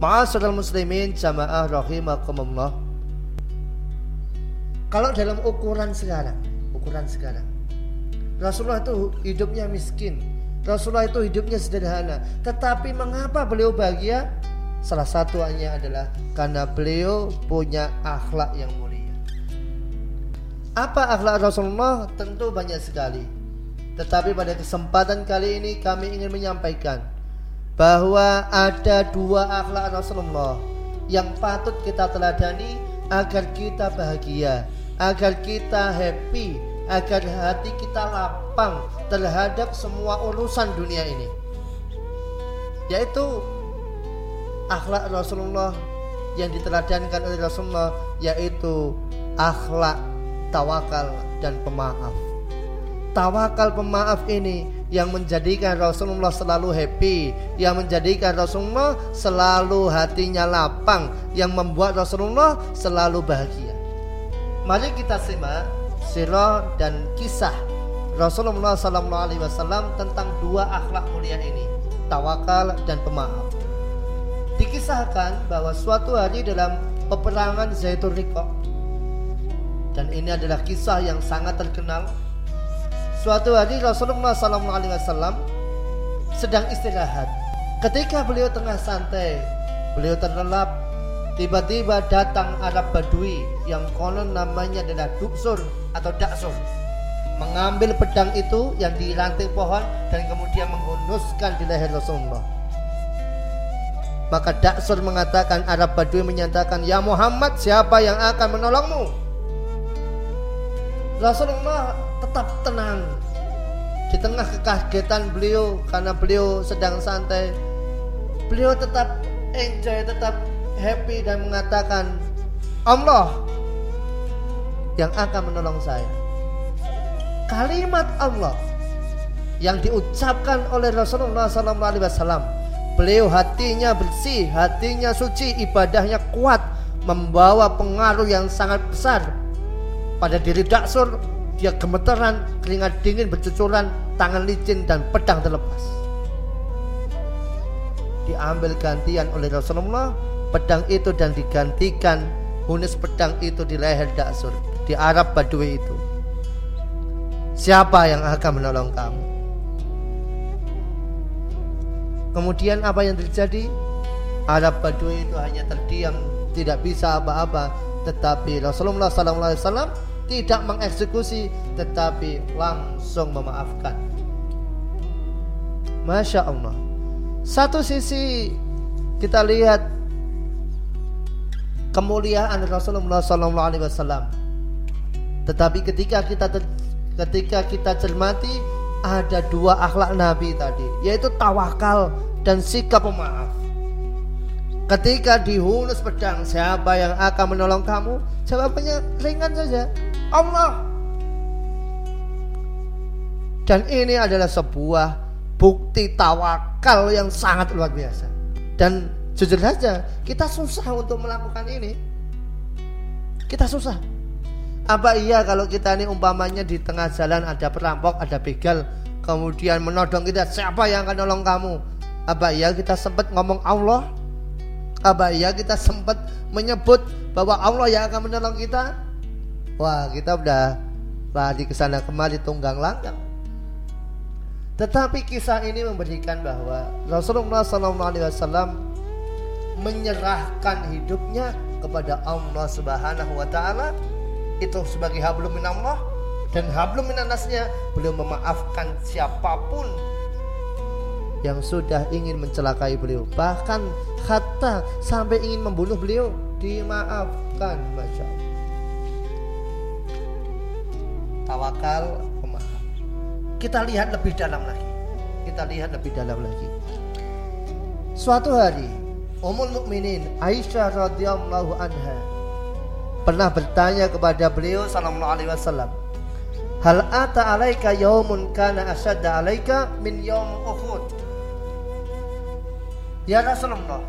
Ma'asyiral muslimin jamaah rahimakumullah. Kalau dalam ukuran sekarang, ukuran sekarang. Rasulullah itu hidupnya miskin. Rasulullah itu hidupnya sederhana. Tetapi mengapa beliau bahagia? Salah satunya adalah karena beliau punya akhlak yang mulia. Apa akhlak Rasulullah? Tentu banyak sekali. Tetapi pada kesempatan kali ini kami ingin menyampaikan bahwa ada dua akhlak Rasulullah yang patut kita teladani agar kita bahagia, agar kita happy, agar hati kita lapang terhadap semua urusan dunia ini. Yaitu akhlak Rasulullah yang diteladankan oleh Rasulullah yaitu akhlak tawakal dan pemaaf tawakal pemaaf ini yang menjadikan Rasulullah selalu happy, yang menjadikan Rasulullah selalu hatinya lapang, yang membuat Rasulullah selalu bahagia. Mari kita simak sirah dan kisah Rasulullah Sallallahu Alaihi Wasallam tentang dua akhlak mulia ini, tawakal dan pemaaf. Dikisahkan bahwa suatu hari dalam peperangan Zaitun Riqaq dan ini adalah kisah yang sangat terkenal Suatu hari Rasulullah SAW sedang istirahat. Ketika beliau tengah santai, beliau terlelap. Tiba-tiba datang Arab Badui yang konon namanya adalah Duksur atau Daksur. Mengambil pedang itu yang di ranting pohon dan kemudian menghunuskan di leher Rasulullah. Maka Daksur mengatakan Arab Badui menyatakan Ya Muhammad siapa yang akan menolongmu Rasulullah tetap tenang. Di tengah kekagetan beliau karena beliau sedang santai beliau tetap enjoy tetap happy dan mengatakan Allah yang akan menolong saya. Kalimat Allah yang diucapkan oleh Rasulullah SAW beliau hatinya bersih hatinya suci ibadahnya kuat membawa pengaruh yang sangat besar pada diri Daksur dia gemeteran, keringat dingin bercucuran, tangan licin dan pedang terlepas. Diambil gantian oleh Rasulullah pedang itu dan digantikan hunis pedang itu di leher Daksur di Arab Badui itu. Siapa yang akan menolong kamu? Kemudian apa yang terjadi? Arab Badui itu hanya terdiam, tidak bisa apa-apa. Tetapi Rasulullah SAW tidak mengeksekusi tetapi langsung memaafkan. Masya Allah. Satu sisi kita lihat kemuliaan Rasulullah SAW. Tetapi ketika kita ketika kita cermati ada dua akhlak Nabi tadi, yaitu tawakal dan sikap pemaaf. Ketika dihunus pedang, siapa yang akan menolong kamu? Jawabannya ringan saja. Allah. Dan ini adalah sebuah bukti tawakal yang sangat luar biasa. Dan jujur saja, kita susah untuk melakukan ini. Kita susah. Apa iya kalau kita ini umpamanya di tengah jalan ada perampok, ada begal, kemudian menodong kita, siapa yang akan nolong kamu? Apa iya kita sempat ngomong Allah? Apa ya kita sempat menyebut bahwa Allah yang akan menolong kita? Wah, kita udah lari ke sana kemari tunggang langgang. Tetapi kisah ini memberikan bahwa Rasulullah SAW menyerahkan hidupnya kepada Allah Subhanahu wa taala itu sebagai hablum minallah dan hablum minannasnya beliau memaafkan siapa pun yang sudah ingin mencelakai beliau. Bahkan kata sampai ingin membunuh beliau dimaafkan masya Allah. Tawakal pemaaf. Kita lihat lebih dalam lagi. Kita lihat lebih dalam lagi. Suatu hari Ummul Mukminin Aisyah radhiyallahu anha pernah bertanya kepada beliau sallallahu alaihi wasallam Hal ata alaika yaumun kana asyadda alaika min yaum Uhud Ya Rasulullah,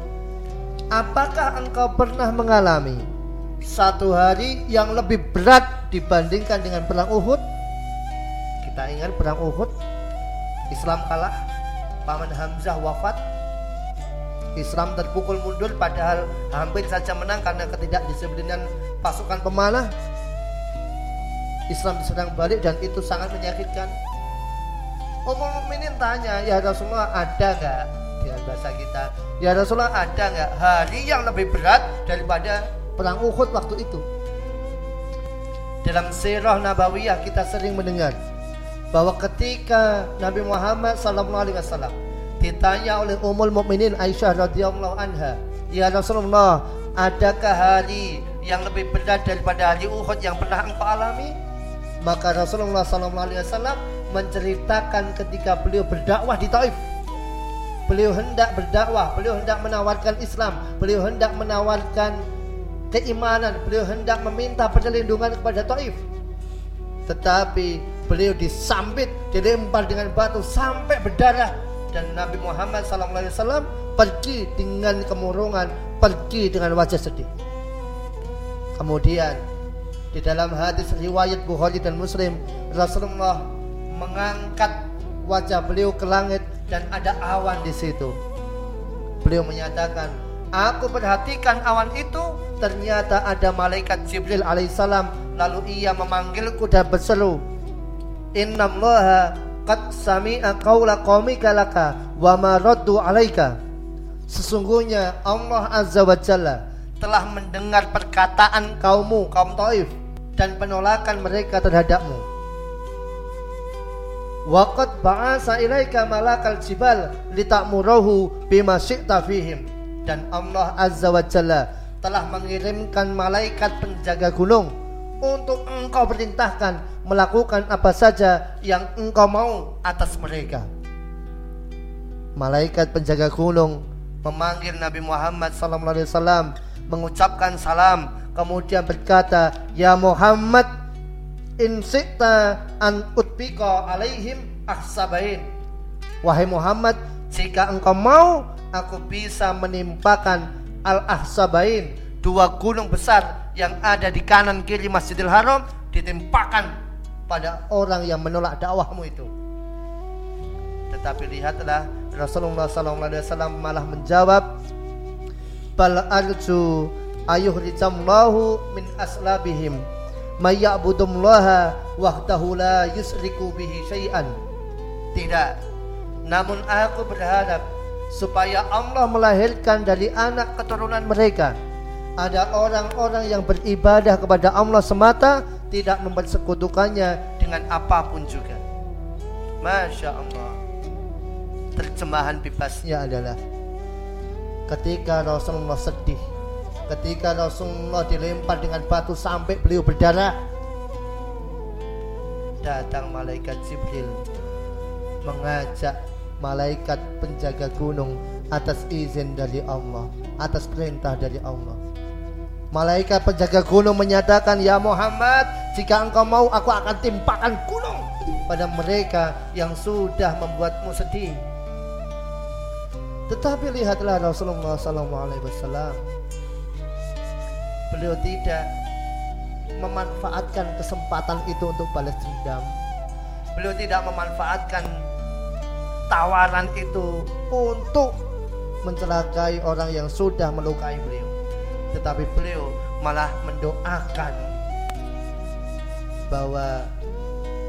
apakah engkau pernah mengalami satu hari yang lebih berat dibandingkan dengan perang Uhud? Kita ingat perang Uhud, Islam kalah, paman Hamzah wafat. Islam terpukul mundur padahal hampir saja menang karena ketidakdisiplinan pasukan pemanah. Islam diserang balik dan itu sangat menyakitkan. Umar Mukminin tanya, ya Rasulullah ada nggak dengan bahasa kita? Ya Rasulullah ada nggak hari yang lebih berat daripada perang Uhud waktu itu? Dalam sirah Nabawiyah kita sering mendengar bahwa ketika Nabi Muhammad SAW ditanya oleh Ummul Mukminin Aisyah radhiyallahu anha, "Ya Rasulullah, adakah hari yang lebih berat daripada hari Uhud yang pernah engkau alami?" Maka Rasulullah SAW menceritakan ketika beliau berdakwah di Taif. Beliau hendak berdakwah, beliau hendak menawarkan Islam, beliau hendak menawarkan keimanan, beliau hendak meminta perlindungan kepada Taif. Tetapi beliau disambit, dilempar dengan batu sampai berdarah dan Nabi Muhammad SAW pergi dengan kemurungan, pergi dengan wajah sedih. Kemudian di dalam hadis riwayat Bukhari dan Muslim, Rasulullah mengangkat wajah beliau ke langit dan ada awan di situ. Beliau menyatakan, Aku perhatikan awan itu ternyata ada malaikat Jibril alaihissalam lalu ia memanggilku dan berseru Innallaha qad sami'a qawla qaumika laka wa ma raddu 'alaika. Sesungguhnya Allah Azza wa Jalla telah mendengar perkataan kaummu, kaum Taif dan penolakan mereka terhadapmu. Waqad ba'asa ilaika malakal jibal litakmurahu bima syi'ta fihim. Dan Allah Azza wa Jalla telah mengirimkan malaikat penjaga gunung untuk engkau perintahkan melakukan apa saja yang engkau mau atas mereka. Malaikat penjaga gunung memanggil Nabi Muhammad SAW mengucapkan salam kemudian berkata ya Muhammad in an utbika alaihim ahsabain wahai Muhammad jika engkau mau aku bisa menimpakan al ahsabain dua gunung besar yang ada di kanan kiri Masjidil Haram ditimpakan pada orang yang menolak dakwahmu itu. Tetapi lihatlah Rasulullah SAW malah menjawab bal arju ayuhrijamlahu min aslabihim mayya'budullaha wahdahu la yusriku bihi syai'an. Tidak. Namun aku berharap supaya Allah melahirkan dari anak keturunan mereka ada orang-orang yang beribadah kepada Allah semata tidak mempersekutukannya dengan apa pun juga. Masya Allah. Terjemahan bebasnya adalah ketika Rasulullah sedih, ketika Rasulullah dilempar dengan batu sampai beliau berdarah, datang malaikat Jibril mengajak malaikat penjaga gunung atas izin dari Allah, atas perintah dari Allah Malaikat penjaga gunung menyatakan, "Ya Muhammad, jika engkau mau aku akan timpakan gunung pada mereka yang sudah membuatmu sedih." Tetapi lihatlah Rasulullah SAW. Beliau tidak memanfaatkan kesempatan itu untuk balas dendam. Beliau tidak memanfaatkan tawaran itu untuk mencelakai orang yang sudah melukai beliau tetapi beliau malah mendoakan bahwa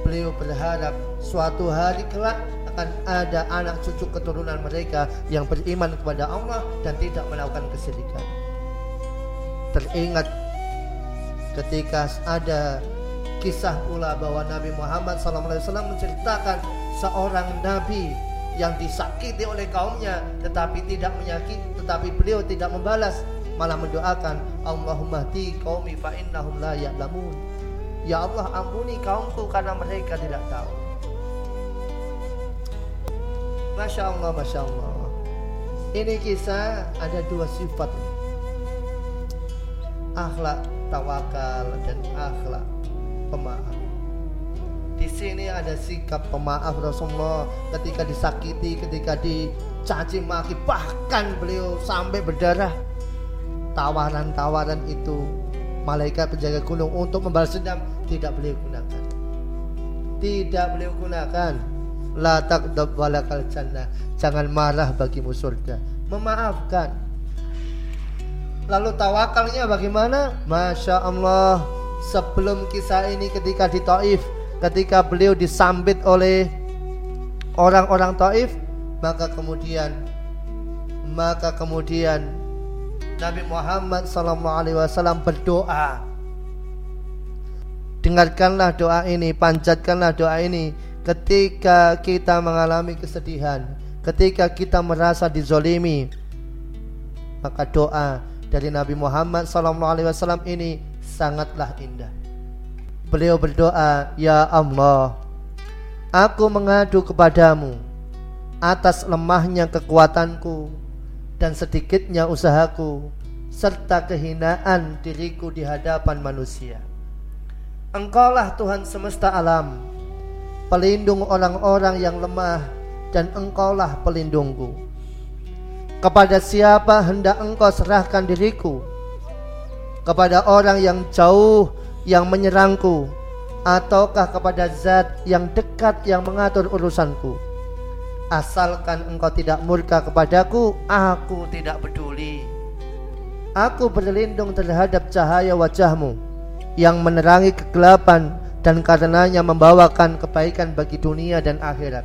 beliau berharap suatu hari kelak akan ada anak cucu keturunan mereka yang beriman kepada Allah dan tidak melakukan kesyirikan. Teringat ketika ada kisah pula bahwa Nabi Muhammad SAW menceritakan seorang nabi yang disakiti oleh kaumnya tetapi tidak menyakiti tetapi beliau tidak membalas malah mendoakan Allahumma di qaumi fa innahum la ya'lamun. Ya Allah ampuni kaumku karena mereka tidak tahu. Masya Allah, Masya Allah. Ini kisah ada dua sifat. Akhlak tawakal dan akhlak pemaaf. Di sini ada sikap pemaaf Rasulullah ketika disakiti, ketika dicaci maki, bahkan beliau sampai berdarah tawaran-tawaran itu malaikat penjaga gunung untuk membalas dendam tidak beliau gunakan. Tidak beliau gunakan. La taqdab walakal jannah. Jangan marah bagimu surga. memaafkan. Lalu tawakalnya bagaimana? Masya Allah Sebelum kisah ini ketika di Taif Ketika beliau disambit oleh orang-orang Taif Maka kemudian Maka kemudian Nabi Muhammad SAW berdoa Dengarkanlah doa ini Panjatkanlah doa ini Ketika kita mengalami kesedihan Ketika kita merasa dizolimi Maka doa dari Nabi Muhammad SAW ini sangatlah indah. Beliau berdoa, Ya Allah, aku mengadu kepadamu atas lemahnya kekuatanku dan sedikitnya usahaku serta kehinaan diriku di hadapan manusia. Engkaulah Tuhan semesta alam, pelindung orang-orang yang lemah dan engkaulah pelindungku. Kepada siapa hendak engkau serahkan diriku? Kepada orang yang jauh yang menyerangku ataukah kepada zat yang dekat yang mengatur urusanku? Asalkan engkau tidak murka kepadaku, aku tidak peduli. Aku berlindung terhadap cahaya wajahmu yang menerangi kegelapan dan karenanya membawakan kebaikan bagi dunia dan akhirat.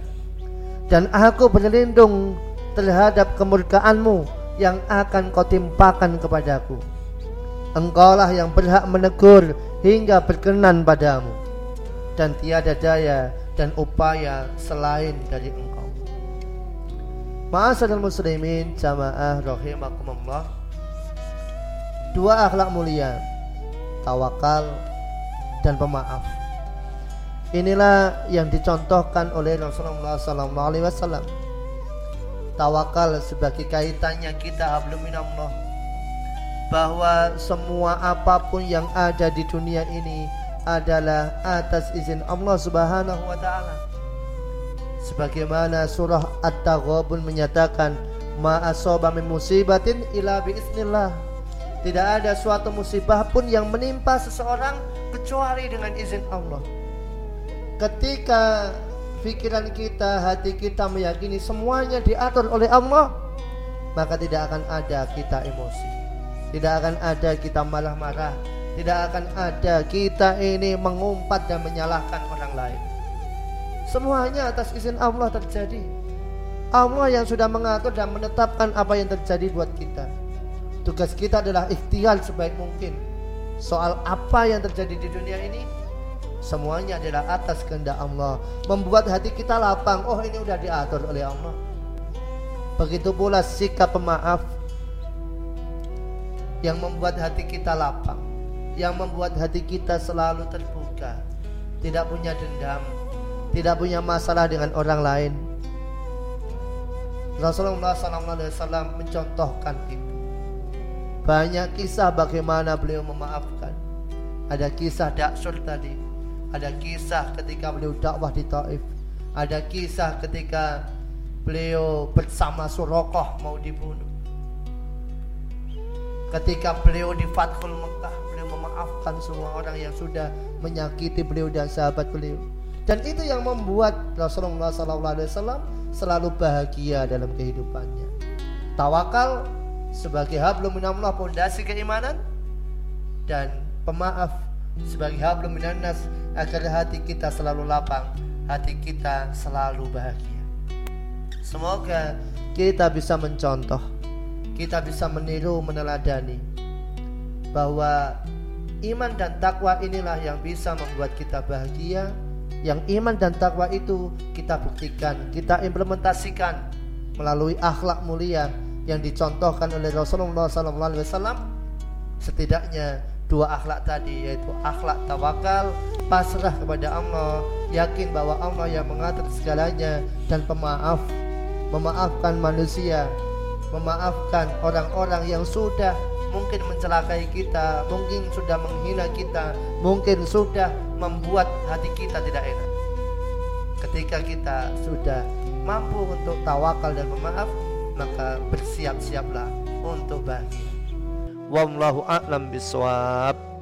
Dan aku berlindung terhadap kemurkaanmu yang akan kau timpakan kepadaku. Engkaulah yang berhak menegur hingga berkenan padamu dan tiada daya dan upaya selain dari engkau. Ma'asyiral muslimin jamaah rahimakumullah. Dua akhlak mulia, tawakal dan pemaaf. Inilah yang dicontohkan oleh Rasulullah wasallam tawakal sebagai kaitannya kita minallah bahwa semua apa pun yang ada di dunia ini adalah atas izin Allah Subhanahu wa taala. Sebagaimana surah At-Taghabun menyatakan ma asaba min musibatin illa biiznillah. Tidak ada suatu musibah pun yang menimpa seseorang kecuali dengan izin Allah. Ketika pikiran kita, hati kita meyakini semuanya diatur oleh Allah, maka tidak akan ada kita emosi. Tidak akan ada kita marah-marah. Tidak akan ada kita ini mengumpat dan menyalahkan orang lain. Semuanya atas izin Allah terjadi. Allah yang sudah mengatur dan menetapkan apa yang terjadi buat kita. Tugas kita adalah ikhtiar sebaik mungkin. Soal apa yang terjadi di dunia ini Semuanya adalah atas kehendak Allah. Membuat hati kita lapang. Oh ini udah diatur oleh Allah. Begitu pula sikap pemaaf yang membuat hati kita lapang, yang membuat hati kita selalu terbuka, tidak punya dendam, tidak punya masalah dengan orang lain. Rasulullah SAW mencontohkan itu. Banyak kisah bagaimana beliau memaafkan. Ada kisah Daksur tadi ada kisah ketika beliau dakwah di Taif. Ada kisah ketika beliau bersama Surokoh mau dibunuh. Ketika beliau di Fathul Mekah, beliau memaafkan semua orang yang sudah menyakiti beliau dan sahabat beliau. Dan itu yang membuat Rasulullah SAW selalu bahagia dalam kehidupannya. Tawakal sebagai hablum minallah pondasi keimanan dan pemaaf sebagai hablum minannas agar hati kita selalu lapang, hati kita selalu bahagia. Semoga kita bisa mencontoh, kita bisa meniru, meneladani bahwa iman dan takwa inilah yang bisa membuat kita bahagia. Yang iman dan takwa itu kita buktikan, kita implementasikan melalui akhlak mulia yang dicontohkan oleh Rasulullah SAW. Setidaknya dua akhlak tadi yaitu akhlak tawakal, pasrah kepada Allah, yakin bahwa Allah yang mengatur segalanya dan pemaaf, memaafkan manusia, memaafkan orang-orang yang sudah mungkin mencelakai kita, mungkin sudah menghina kita, mungkin sudah membuat hati kita tidak enak. Ketika kita sudah mampu untuk tawakal dan memaaf, maka bersiap-siaplah untuk bahagia. Wallahu a'lam bisawab.